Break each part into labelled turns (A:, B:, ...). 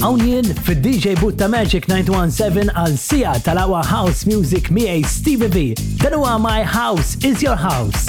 A: Hawn jien fid-DJ Boot ta' Magic 917 għal sija tal-awa House Music miegħi Stevie V. Dan huwa My House is Your House.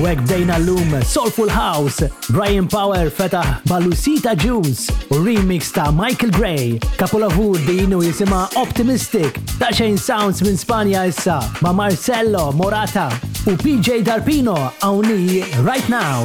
A: U hekk bdejna llum Soulful House, Brian Power fetaħ ma' Lucita Juice u remix ta' Michael Gray, kapolavur din u jisima Optimistic, ta' xejn sounds minn Spanja issa ma' Marcello Morata u PJ Darpino għawni right now.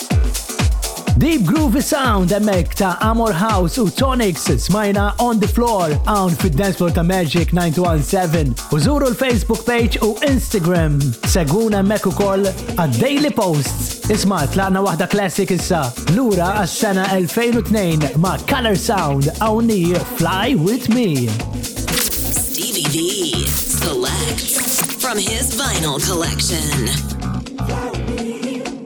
B: Deep
C: Groovy Sound emmek ta' Amor House u Tonics smajna On The Floor għawn fid dance floor ta' Magic 917 u zuru l-Facebook page u Instagram segwuna emmek u koll għad Daily Posts isma tlaqna wahda klassik issa lura għas-sena 2002 ma' Color Sound għawni Fly With Me
D: Stevie D selects from his vinyl collection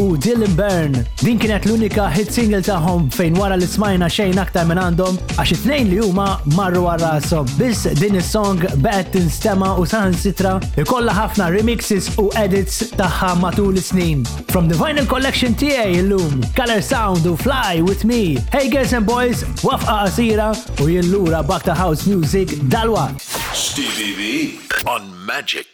C: u Dylan Byrne. Din kienet l-unika hit single tagħhom fejn wara li smajna xejn aktar minn għandhom għax it-tnejn li huma marru għal rashom. Biss din is-song baqgħet tinstema u saħan sitra ikollha ħafna remixes u edits tagħha matul is-snin. From the vinyl collection tiegħi illum, Color Sound u Fly with Me, Hey Girls and Boys, wafqa qasira u jillura bakta house music dalwa.
E: Stevie on Magic.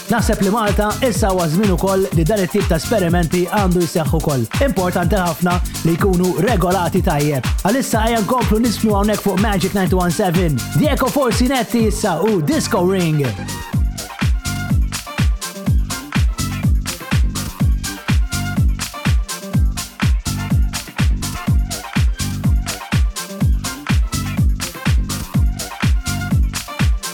C: Naħseb li Malta issa huwa żmien ukoll li dan it-tip ta' esperimenti għandu jseħħ ukoll. Importanti ħafna li jkunu regolati tajjeb. Għalissa ejja nkomplu nisfnu hawnhekk fuq Magic 917. Dieko Forsi Netti issa u Disco Ring.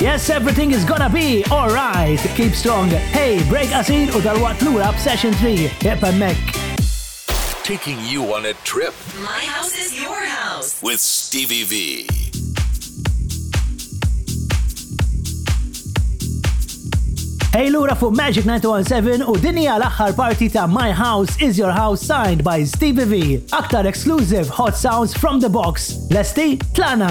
C: Yes, everything is gonna be alright. Keep strong. Hey, break qasir u dal-waqt lura b'session 3. Iqpa mek.
E: Taking you on a trip.
D: My house is your house.
E: With Stevie V.
C: Ej lura fuq Magic 917 u din hija l-aħħar parti ta' My House is Your House signed by Stevie V. Aktar exclusive hot sounds from the box. Lesti? Tlana!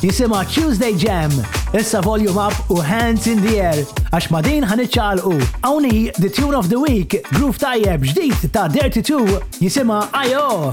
A: Jisimha Tuesday Jam, issa volume up u hands in the air, għax ma din ħaniċċaqalqu. Hawn hi The Tune of the Week, groove tajjeb ġdid ta' Dirty 2
C: jisimha Ajo!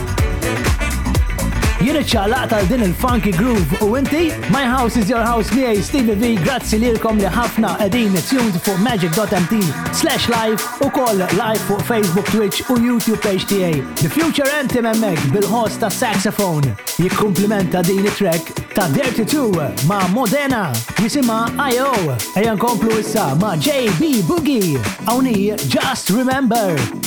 C: Jien iċċaqlaq tal din il-funky groove u inti? My house is your house miegħi Stevie V grazzi lilkom li ħafna qegħdin tuned fuq magic.mt slash live u koll live fuq Facebook, Twitch u YouTube page tiegħi. The Future Anthem hemmhekk bil-host ta' saxophone jikkumplimenta din it-track ta' Dirty 2 ma' Modena jisima IO. Ejja nkomplu issa ma' JB Boogie. Awni Just Remember.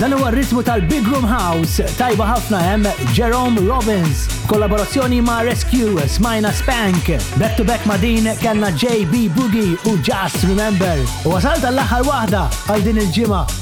C: Dan huwa r-ritmu tal-Big Room House, tajba ħafna hemm Jerome Robbins, kollaborazzjoni ma' Rescue, smajna Spank, back to back ma' din kellna JB Boogie u Just Remember. U wasal tal-aħħar waħda għal din il-ġimgħa